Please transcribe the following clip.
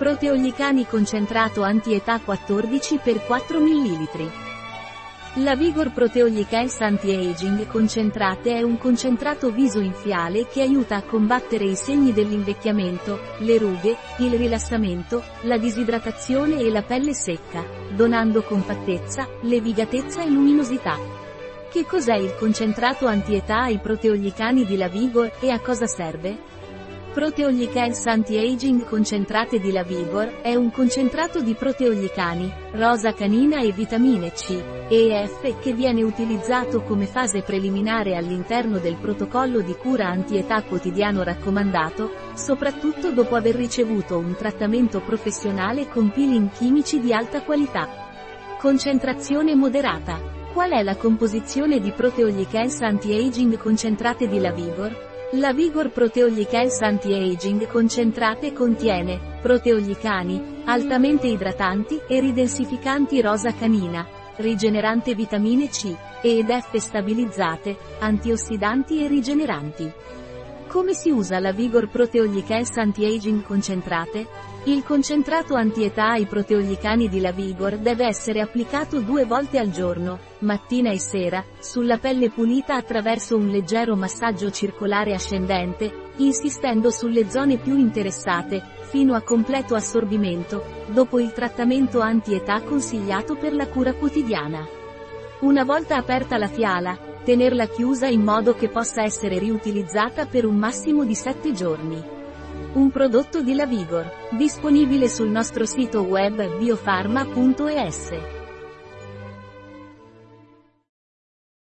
Proteoglicani concentrato anti-età 14 x 4 ml. La Vigor Proteolic Health Anti-Aging concentrate è un concentrato viso-infiale che aiuta a combattere i segni dell'invecchiamento, le rughe, il rilassamento, la disidratazione e la pelle secca, donando compattezza, levigatezza e luminosità. Che cos'è il concentrato anti-età ai proteoglicani di La Vigor e a cosa serve? Proteoglicans Anti-Aging Concentrate di La Vigor è un concentrato di proteoglicani, rosa canina e vitamine C e F che viene utilizzato come fase preliminare all'interno del protocollo di cura anti-età quotidiano raccomandato, soprattutto dopo aver ricevuto un trattamento professionale con peeling chimici di alta qualità. Concentrazione moderata. Qual è la composizione di proteoglicans anti-aging concentrate di La Vigor? La Vigor Proteoglicals Anti-Aging concentrate contiene proteoglicani, altamente idratanti e ridensificanti rosa canina, rigenerante vitamine C, ed F stabilizzate, antiossidanti e rigeneranti. Come si usa la Vigor Proteoglicals Anti-Aging concentrate? Il concentrato antietà ai proteoglicani di La Vigor deve essere applicato due volte al giorno, mattina e sera, sulla pelle pulita attraverso un leggero massaggio circolare ascendente, insistendo sulle zone più interessate, fino a completo assorbimento, dopo il trattamento antietà consigliato per la cura quotidiana. Una volta aperta la fiala, tenerla chiusa in modo che possa essere riutilizzata per un massimo di 7 giorni. Un prodotto di La Vigor, disponibile sul nostro sito web biofarma.es.